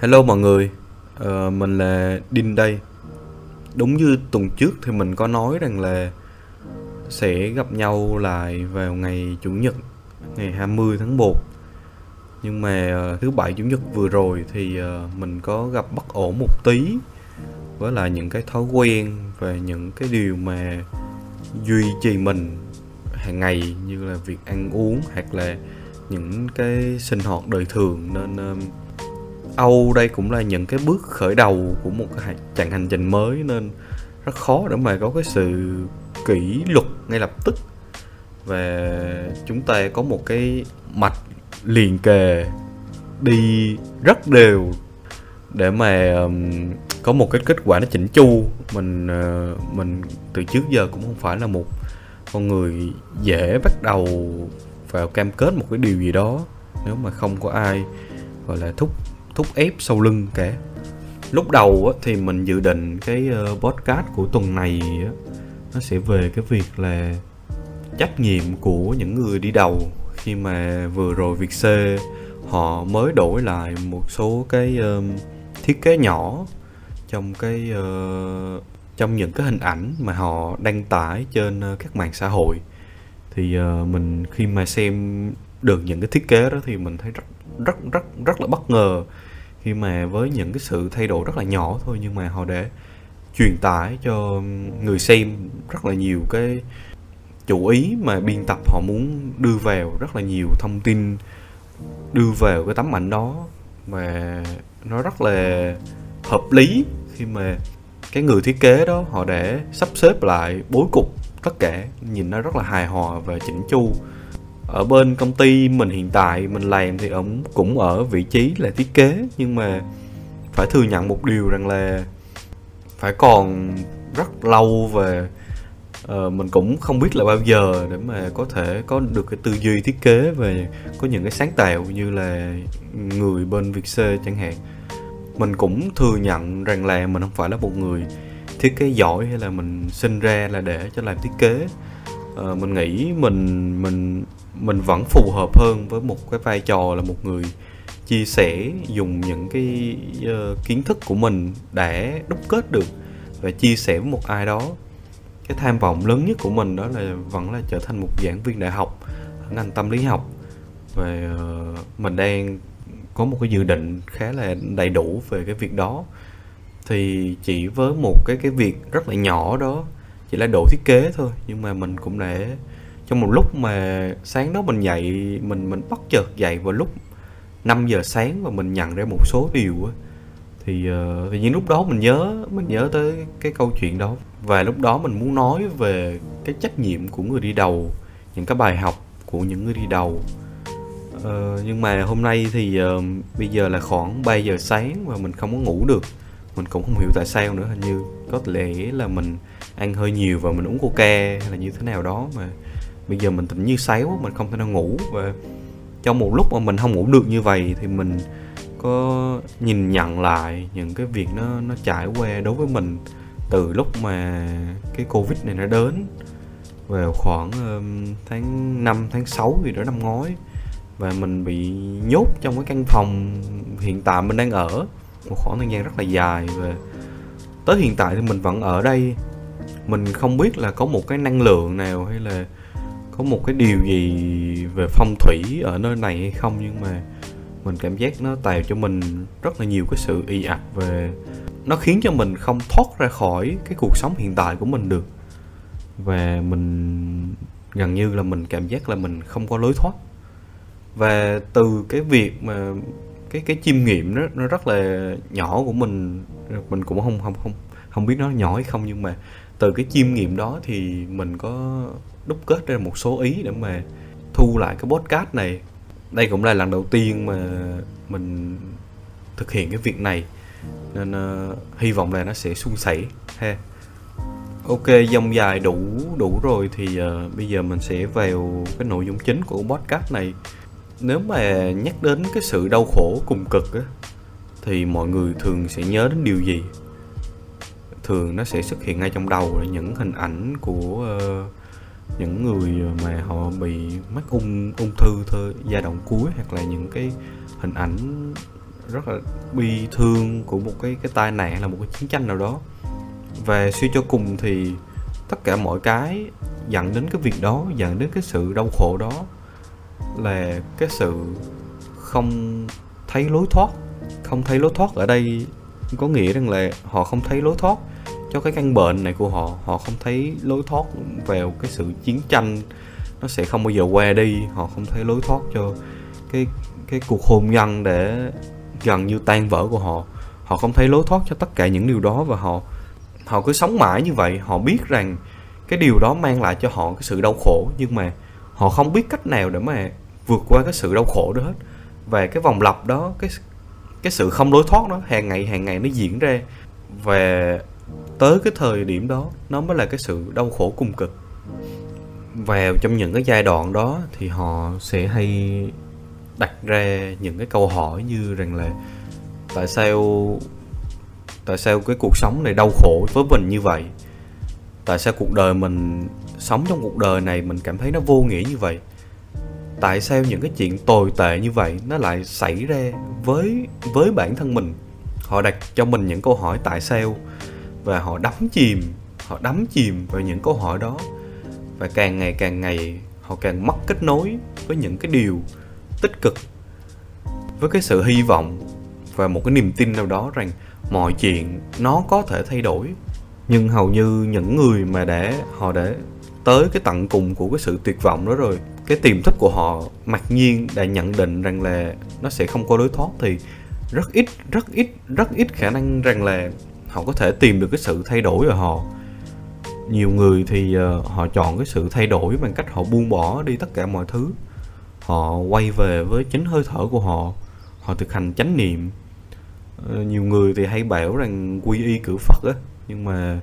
Hello mọi người, uh, mình là Đinh đây. Đúng như tuần trước thì mình có nói rằng là sẽ gặp nhau lại vào ngày Chủ nhật, ngày 20 tháng 1. Nhưng mà uh, thứ bảy Chủ nhật vừa rồi thì uh, mình có gặp bất ổn một tí với lại những cái thói quen và những cái điều mà duy trì mình hàng ngày như là việc ăn uống hoặc là những cái sinh hoạt đời thường nên uh, Âu đây cũng là những cái bước khởi đầu của một cái chặng hành trình mới nên rất khó để mà có cái sự kỷ luật ngay lập tức. Và chúng ta có một cái mạch liền kề đi rất đều để mà um, có một cái kết quả nó chỉnh chu. Mình ờ, mình từ trước giờ cũng không phải là một con người dễ bắt đầu vào cam kết một cái điều gì đó nếu mà không có ai gọi là thúc thúc ép sau lưng cả lúc đầu thì mình dự định cái ờ, podcast của tuần này nó sẽ về cái việc là trách nhiệm của những người đi đầu. Khi mà vừa rồi việc C họ mới đổi lại một số cái ờ, thiết kế nhỏ trong cái ờ, trong những cái hình ảnh mà họ đăng tải trên các mạng xã hội. Thì mình khi mà xem được những cái thiết kế đó thì mình thấy rất rất rất rất là bất ngờ khi mà với những cái sự thay đổi rất là nhỏ thôi, nhưng mà họ để truyền tải cho người xem rất là nhiều cái chủ ý mà biên tập họ muốn đưa vào, rất là nhiều thông tin đưa vào cái tấm ảnh đó. Mà nó rất là hợp lý khi mà cái người thiết kế đó họ để sắp xếp lại bối cục tất cả. Nhìn nó rất là hài hòa và chỉnh chu ở bên công ty mình hiện tại mình làm thì ông cũng ở vị trí là thiết kế nhưng mà phải thừa nhận một điều rằng là phải còn rất lâu và uh, mình cũng không biết là bao giờ để mà có thể có được cái tư duy thiết kế về có những cái sáng tạo như là người bên Việt C chẳng hạn. Mình cũng thừa nhận rằng là mình không phải là một người thiết kế giỏi hay là mình sinh ra là để cho làm thiết kế. Uh, mình nghĩ mình mình mình vẫn phù hợp hơn với một cái vai trò là một người chia sẻ dùng những cái uh, kiến thức của mình để đúc kết được và chia sẻ với một ai đó. Cái tham vọng lớn nhất của mình đó là vẫn là trở thành một giảng viên đại học ở ngành tâm lý học. Và uh, mình đang có một cái dự định khá là đầy đủ về cái việc đó. Thì chỉ với một cái cái việc rất là nhỏ đó chỉ là độ thiết kế thôi nhưng mà mình cũng để trong một lúc mà sáng đó mình dậy mình mình bất chợt dậy vào lúc 5 giờ sáng và mình nhận ra một số điều á. Thì ờ, uh, thì những lúc đó mình nhớ mình nhớ tới cái câu chuyện đó. Và lúc đó mình muốn nói về cái trách nhiệm của người đi đầu những cái bài học của những người đi đầu. Uh, nhưng mà hôm nay thì uh, bây giờ là khoảng 3 giờ sáng và mình không có ngủ được. Mình cũng không hiểu tại sao nữa hình như có lẽ là mình ăn hơi nhiều và mình uống coca hay là như thế nào đó mà bây giờ mình tỉnh như sáo mình không thể nào ngủ và trong một lúc mà mình không ngủ được như vậy thì mình có nhìn nhận lại những cái việc nó nó trải qua đối với mình từ lúc mà cái covid này nó đến. Vào khoảng um, tháng 5 tháng 6 gì đó năm ngoái và mình bị nhốt trong cái căn phòng hiện tại mình đang ở một khoảng thời gian rất là dài. Và tới hiện tại thì mình vẫn ở đây. Mình không biết là có một cái năng lượng nào hay là có một cái điều gì về phong thủy ở nơi này hay không? Nhưng mà mình cảm giác nó tạo cho mình rất là nhiều cái sự y ạch về, nó khiến cho mình không thoát ra khỏi cái cuộc sống hiện tại của mình được. Và mình gần như là mình cảm giác là mình không có lối thoát. Và từ cái việc mà cái cái chiêm nghiệm nó nó rất là nhỏ của mình mình cũng không không không không biết nó nhỏ hay không, nhưng mà từ cái chiêm nghiệm đó thì mình có đúc kết ra một số ý để mà thu lại cái podcast này. Đây cũng là lần đầu tiên mà mình thực hiện cái việc này. Nên uh, hy vọng là nó sẽ suôn sẻ ha. Ok dòng dài đủ đủ rồi thì uh, bây giờ mình sẽ vào cái nội dung chính của podcast này. Nếu mà nhắc đến cái sự đau khổ cùng cực á thì mọi người thường sẽ nhớ đến điều gì? Thường nó sẽ xuất hiện ngay trong đầu là những hình ảnh của uh, những người mà họ bị mắc ung ung thư thôi giai đoạn cuối hoặc là những cái hình ảnh rất là bi thương của một cái cái tai nạn, là một cái chiến tranh nào đó. Và suy cho cùng thì tất cả mọi cái dẫn đến cái việc đó, dẫn đến cái sự đau khổ đó là cái sự không thấy lối thoát. Không thấy lối thoát ở đây có nghĩa rằng là họ không thấy lối thoát cho cái căn bệnh này của họ họ không thấy lối thoát vào cái sự chiến tranh. Nó sẽ không bao giờ qua đi. Họ không thấy lối thoát cho cái cái cuộc hôn nhân để gần như tan vỡ của họ. Họ không thấy lối thoát cho tất cả những điều đó và họ họ cứ sống mãi như vậy. Họ biết rằng cái điều đó mang lại cho họ cái sự đau khổ, nhưng mà họ không biết cách nào để mà vượt qua cái sự đau khổ đó hết. Và cái vòng lặp đó, cái cái sự không lối thoát đó hàng ngày hàng ngày nó diễn ra. Và tới cái thời điểm đó, nó mới là cái sự đau khổ cùng cực. Vào trong những cái giai đoạn đó thì họ sẽ hay đặt ra những cái câu hỏi như rằng là tại sao tại sao cái cuộc sống này đau khổ với mình như vậy? Tại sao cuộc đời mình, sống trong cuộc đời này mình cảm thấy nó vô nghĩa như vậy? Tại sao những cái chuyện tồi tệ như vậy nó lại xảy ra với với bản thân mình? Họ đặt cho mình những câu hỏi tại sao? Và họ đắm chìm, họ đắm chìm vào những câu hỏi đó. Và càng ngày càng ngày, họ càng mất kết nối với những cái điều tích cực, với cái sự hy vọng và một cái niềm tin nào đó rằng mọi chuyện nó có thể thay đổi. Nhưng hầu như những người mà đã, họ đã tới cái tận cùng của cái sự tuyệt vọng đó rồi, cái tiềm thức của họ mặc nhiên đã nhận định rằng là nó sẽ không có lối thoát thì rất ít rất ít rất ít khả năng rằng là họ có thể tìm được cái sự thay đổi ở họ. Nhiều người thì uh, họ chọn cái sự thay đổi bằng cách họ buông bỏ đi tất cả mọi thứ. Họ quay về với chính hơi thở của họ họ thực hành chánh niệm. Uh, nhiều người thì hay bảo rằng quy y cử phật á nhưng mà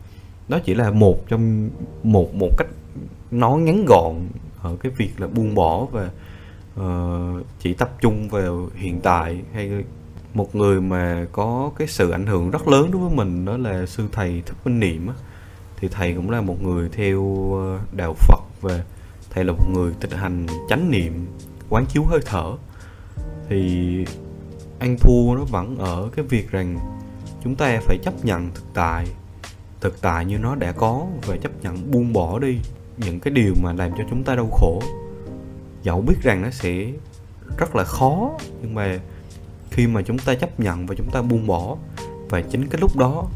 đó chỉ là một trong một một cách nói ngắn gọn ở cái việc là buông bỏ và uh, chỉ tập trung vào hiện tại hay một người mà có cái sự ảnh hưởng rất lớn đối với mình đó là sư thầy thích minh niệm á. Thì thầy cũng là một người theo ờ, đạo phật và thầy là một người thực hành chánh niệm, quán chiếu hơi thở. Thì ăn thua nó vẫn ở cái việc rằng chúng ta phải chấp nhận thực tại thực tại như nó đã có và chấp nhận buông bỏ đi những cái điều mà làm cho chúng ta đau khổ. Dẫu biết rằng nó sẽ rất là khó, nhưng mà khi mà chúng ta chấp nhận và chúng ta buông bỏ. Và chính cái lúc đó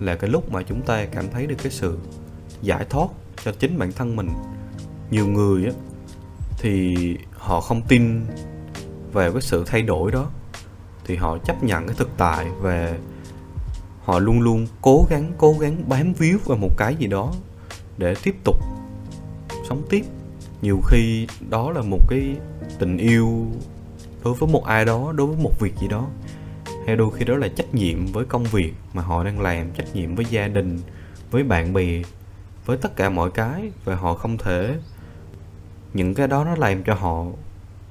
là cái lúc mà chúng ta cảm thấy được cái sự giải thoát cho chính bản thân mình. Nhiều người á, thì họ không tin về cái sự thay đổi đó. Thì họ chấp nhận cái thực tại và họ luôn luôn cố gắng cố gắng bám víu vào một cái gì đó để tiếp tục sống tiếp. Nhiều khi đó là một cái tình yêu đối với một ai đó, đối với một việc gì đó, hay đôi khi đó là trách nhiệm với công việc mà họ đang làm, trách nhiệm với gia đình, với bạn bè, với tất cả mọi cái, và họ không thể, những cái đó nó làm cho họ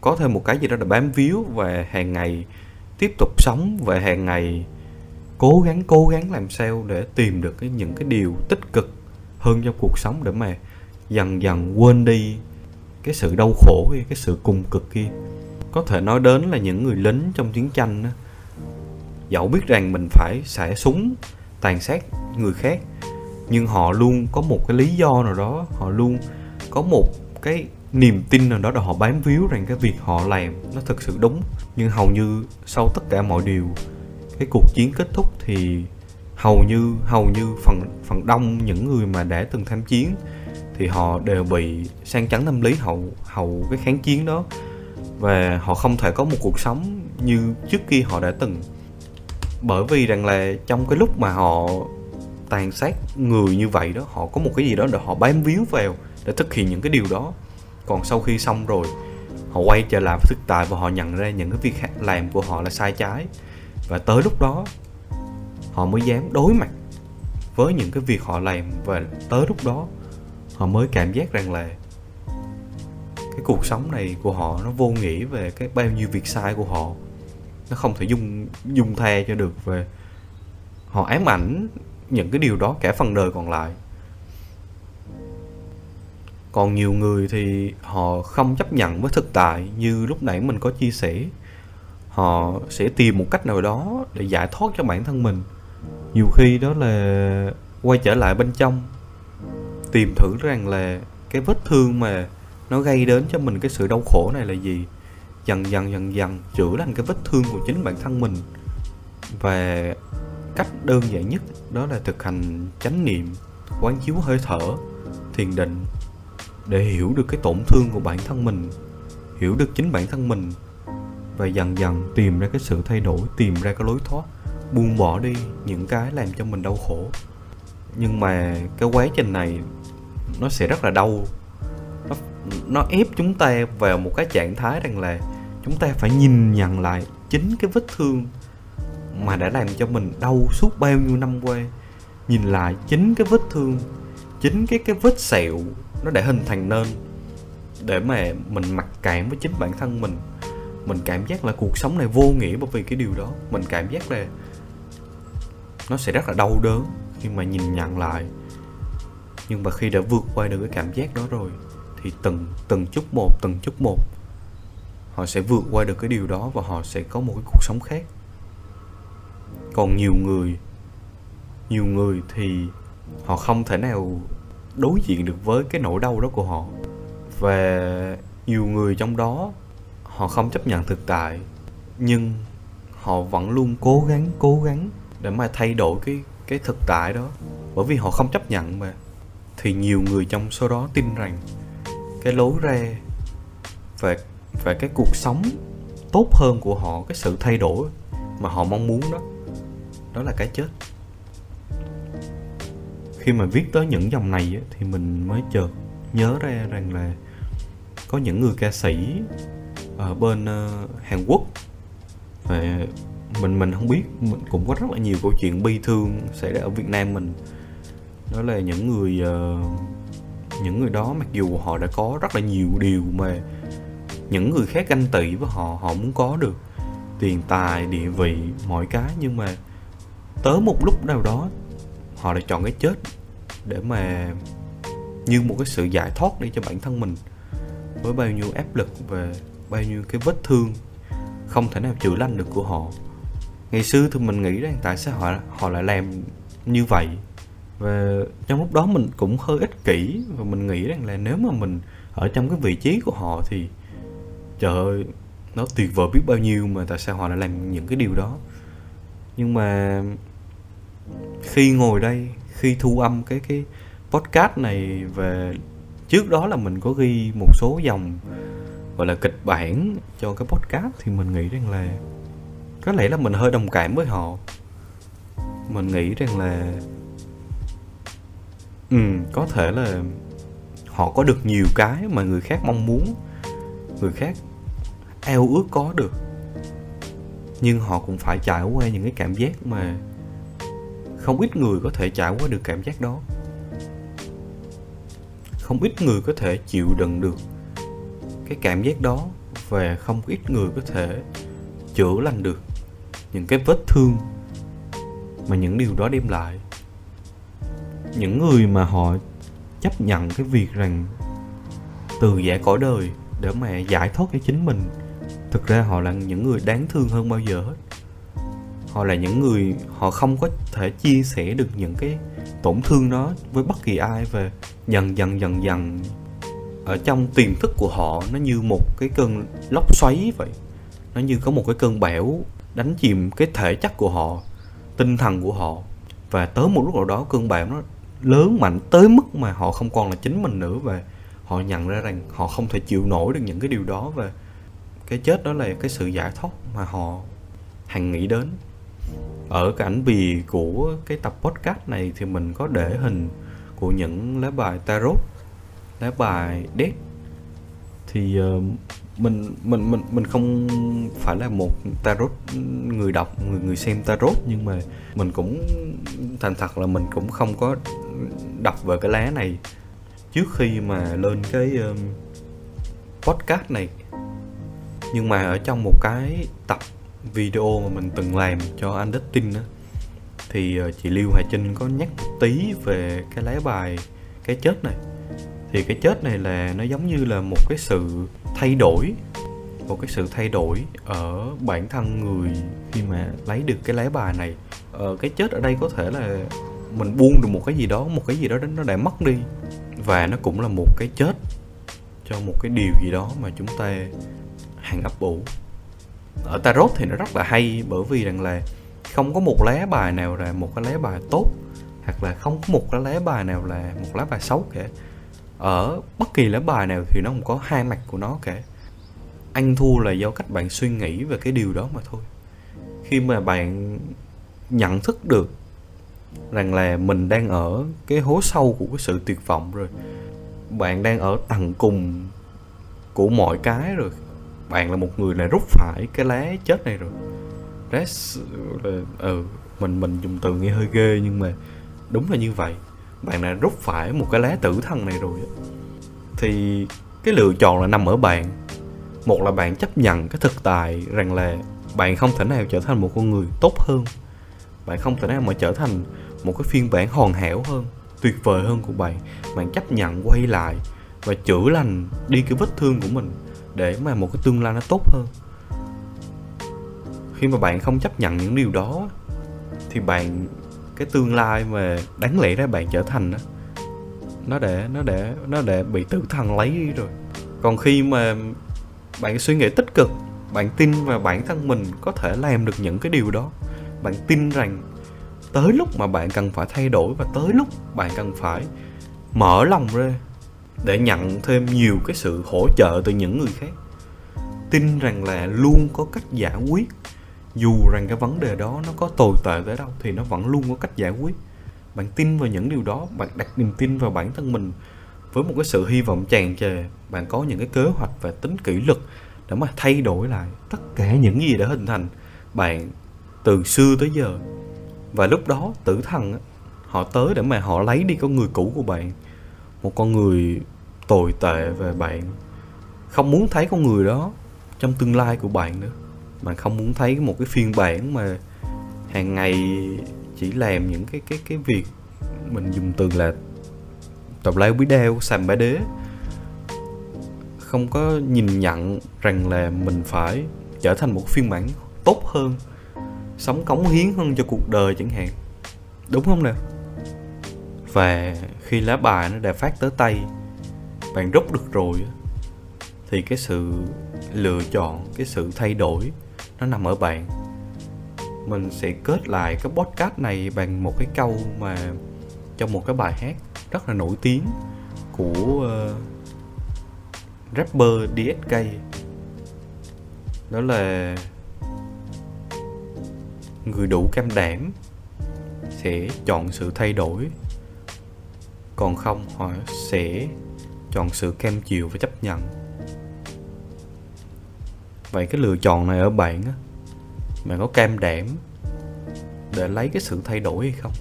có thêm một cái gì đó để bám víu và hàng ngày tiếp tục sống và hàng ngày cố gắng cố gắng làm sao để tìm được cái những cái điều tích cực hơn trong cuộc sống để mà dần dần quên đi cái sự đau khổ kia, cái sự cùng cực kia có thể nói đến là những người lính trong chiến tranh đó, dẫu biết rằng mình phải xả súng tàn sát người khác nhưng họ luôn có một cái lý do nào đó họ luôn có một cái niềm tin nào đó là họ bám víu rằng cái việc họ làm nó thực sự đúng. Nhưng hầu như sau tất cả mọi điều cái cuộc chiến kết thúc thì hầu như hầu như phần phần đông những người mà đã từng tham chiến thì họ đều bị sang chấn tâm lý hậu hậu cái kháng chiến đó và họ không thể có một cuộc sống như trước khi họ đã từng. Bởi vì rằng là trong cái lúc mà họ tàn sát người như vậy đó, họ có một cái gì đó để họ bám víu vào để thực hiện những cái điều đó. Còn sau khi xong rồi, họ quay trở lại với thực tại và họ nhận ra những cái việc làm của họ là sai trái. Và tới lúc đó, họ mới dám đối mặt với những cái việc họ làm. Và tới lúc đó, họ mới cảm giác rằng là cái cuộc sống này của họ nó vô nghĩa về cái bao nhiêu việc sai của họ. Nó không thể dung dung tha cho được về họ ám ảnh những cái điều đó cả phần đời còn lại. Còn nhiều người thì họ không chấp nhận với thực tại như lúc nãy mình có chia sẻ. Họ sẽ tìm một cách nào đó để giải thoát cho bản thân mình. Nhiều khi đó là quay trở lại bên trong, tìm thử rằng là cái vết thương mà nó gây đến cho mình cái sự đau khổ này là gì? Dần dần dần dần chữa lành cái vết thương của chính bản thân mình. Và cách đơn giản nhất đó là thực hành chánh niệm, quán chiếu hơi thở, thiền định để hiểu được cái tổn thương của bản thân mình, hiểu được chính bản thân mình. Và dần dần tìm ra cái sự thay đổi, tìm ra cái lối thoát, buông bỏ đi những cái làm cho mình đau khổ. Nhưng mà cái quá trình này nó sẽ rất là đau nó, nó ép chúng ta vào một cái trạng thái rằng là chúng ta phải nhìn nhận lại chính cái vết thương mà đã làm cho mình đau suốt bao nhiêu năm qua. Nhìn lại chính cái vết thương chính cái cái vết sẹo nó đã hình thành nên để mà mình mặc cảm với chính bản thân mình. Mình cảm giác là cuộc sống này vô nghĩa bởi vì cái điều đó. Mình cảm giác là nó sẽ rất là đau đớn khi mà nhìn nhận lại. Nhưng mà khi đã vượt qua được cái cảm giác đó rồi thì từng từng chút một, từng chút một, họ sẽ vượt qua được cái điều đó và họ sẽ có một cái cuộc sống khác. Còn nhiều người nhiều người thì họ không thể nào đối diện được với cái nỗi đau đó của họ. Và nhiều người trong đó, họ không chấp nhận thực tại, nhưng họ vẫn luôn cố gắng cố gắng để mà thay đổi cái cái thực tại đó. Bởi vì họ không chấp nhận mà. Thì nhiều người trong số đó tin rằng cái lối ra và và cái cuộc sống tốt hơn của họ cái sự thay đổi mà họ mong muốn đó đó là cái chết. Khi mà viết tới những dòng này thì mình mới chợt nhớ ra rằng là có những người ca sĩ ở bên uh, Hàn Quốc. Và mình mình không biết mình cũng có rất là nhiều câu chuyện bi thương xảy ra ở Việt Nam mình. Đó là những người uh, những người đó mặc dù họ đã có rất là nhiều điều mà những người khác ganh tị với họ họ muốn có được tiền, tài, địa vị, mọi cái, nhưng mà tới một lúc nào đó họ lại chọn cái chết để mà như một cái sự giải thoát để cho bản thân mình với bao nhiêu áp lực và bao nhiêu cái vết thương không thể nào chữa lành được của họ. Ngày xưa thì mình nghĩ rằng tại sao họ họ lại làm như vậy? Và trong lúc đó mình cũng hơi ích kỷ và mình nghĩ rằng là nếu mà mình ở trong cái vị trí của họ thì trời ơi, nó tuyệt vời biết bao nhiêu mà tại sao họ lại làm những cái điều đó. Nhưng mà khi ngồi đây, khi thu âm cái cái podcast này về trước đó là mình có ghi một số dòng, gọi là, kịch bản cho cái podcast thì mình nghĩ rằng là có lẽ là mình hơi đồng cảm với họ. Mình nghĩ rằng là ừ có thể là họ có được nhiều cái mà người khác mong muốn, người khác eo ước có được. Nhưng họ cũng phải trải qua những cái cảm giác mà không ít người có thể trải qua được cảm giác đó. Không ít người có thể chịu đựng được cái cảm giác đó và không ít người có thể chữa lành được những cái vết thương mà những điều đó đem lại những người mà họ chấp nhận cái việc rằng từ giả cõi đời để mà giải thoát cái chính mình, thực ra họ là những người đáng thương hơn bao giờ hết. Họ là những người, họ không có thể chia sẻ được những cái tổn thương đó với bất kỳ ai và dần dần dần dần ở trong tiềm thức của họ nó như một cái cơn lốc xoáy vậy. Nó như có một cái cơn bão đánh chìm cái thể chất của họ, tinh thần của họ. Và tới một lúc nào đó cơn bão nó lớn mạnh tới mức mà họ không còn là chính mình nữa và họ nhận ra rằng họ không thể chịu nổi được những cái điều đó và cái chết đó là cái sự giải thoát mà họ hằng nghĩ đến. Ở cái ảnh bì của cái tập podcast này thì mình có để hình của những lá bài tarot lá bài deck. Thì uh, mình mình mình mình không phải là một tarot người đọc người người xem tarot nhưng mà mình cũng thành thật là mình cũng không có đọc về cái lá này. Trước khi mà lên cái um, podcast này nhưng mà ở trong một cái tập video mà mình từng làm cho anh Dustin á thì ờ, chị Lưu Hà Trinh có nhắc một tí về cái lá bài cái chết này thì cái chết này là nó giống như là một cái sự thay đổi một cái sự thay đổi ở bản thân người khi mà lấy được cái lá bài này. Ờ, cái chết ở đây có thể là mình buông được một cái gì đó một cái gì đó đến nó đã mất đi. Và nó cũng là một cái chết cho một cái điều gì đó mà chúng ta hàng ấp ủ. Ở tarot thì nó rất là hay bởi vì rằng là không có một lá bài nào là một cái lá bài tốt hoặc là không có một cái lá bài nào là một lá bài xấu cả ở bất kỳ lá bài nào thì nó cũng có hai mặt của nó cả. Anh thua là do cách bạn suy nghĩ về cái điều đó mà thôi. Khi mà bạn nhận thức được rằng là mình đang ở cái hố sâu của cái sự tuyệt vọng rồi, bạn đang ở tầng cùng của mọi cái rồi, bạn là một người là rút phải cái lá chết này rồi. Rest ừ mình mình dùng từ nghe hơi ghê nhưng mà đúng là như vậy bạn đã rút phải một cái lá tử thần này rồi thì cái lựa chọn là nằm ở bạn. Một là bạn chấp nhận cái thực tại rằng là bạn không thể nào trở thành một con người tốt hơn. Bạn không thể nào mà trở thành một cái phiên bản hoàn hảo hơn, tuyệt vời hơn của bạn. Bạn chấp nhận quay lại và chữa lành đi cái vết thương của mình để mà một cái tương lai nó tốt hơn. Khi mà bạn không chấp nhận những điều đó thì bạn cái tương lai mà đáng lẽ ra bạn trở thành đó nó để nó để nó để bị tử thần lấy đi rồi. Còn khi mà bạn suy nghĩ tích cực, bạn tin vào bản thân mình có thể làm được những cái điều đó, bạn tin rằng tới lúc mà bạn cần phải thay đổi và tới lúc bạn cần phải mở lòng ra để nhận thêm nhiều cái sự hỗ trợ từ những người khác. Tin rằng là luôn có cách giải quyết dù rằng cái vấn đề đó nó có tồi tệ tới đâu, thì nó vẫn luôn có cách giải quyết. Bạn tin vào những điều đó, bạn đặt niềm tin vào bản thân mình với một cái sự hy vọng tràn trề. Bạn có những cái kế hoạch và tính kỷ luật để mà thay đổi lại tất cả những gì đã hình thành bạn từ xưa tới giờ. Và lúc đó, tử thần họ tới để mà họ lấy đi con người cũ của bạn, một con người tồi tệ về bạn, không muốn thấy con người đó trong tương lai của bạn nữa mà không muốn thấy một cái phiên bản mà hàng ngày chỉ làm những cái cái cái việc mình dùng từ là tập lao bí đeo sàm bá đế. Không có nhìn nhận rằng là mình phải trở thành một phiên bản tốt hơn, sống cống hiến hơn cho cuộc đời chẳng hạn. Đúng không nào? Và khi lá bài nó đã phát tới tay, bạn rút được rồi thì cái sự lựa chọn, cái sự thay đổi nó nằm ở bạn mình sẽ kết lại cái podcast này bằng một cái câu mà trong một cái bài hát rất là nổi tiếng của uh, rapper DSK đó là người đủ cam đảm sẽ chọn sự thay đổi. Còn không họ sẽ chọn sự cam chịu và chấp nhận vậy cái lựa chọn này ở bạn á, bạn có cam đảm để lấy cái sự thay đổi hay không?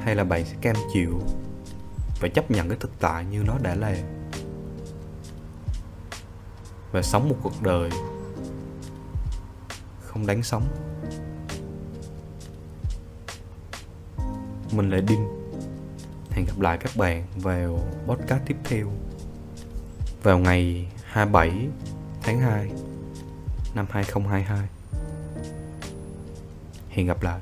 Hay là bạn sẽ cam chịu và chấp nhận cái thực tại như nó đã là? Và sống một cuộc đời không đáng sống. Mình lại Đinh. Hẹn gặp lại các bạn vào podcast tiếp theo. Vào ngày 27 tháng 2 năm 2022 Hẹn gặp lại.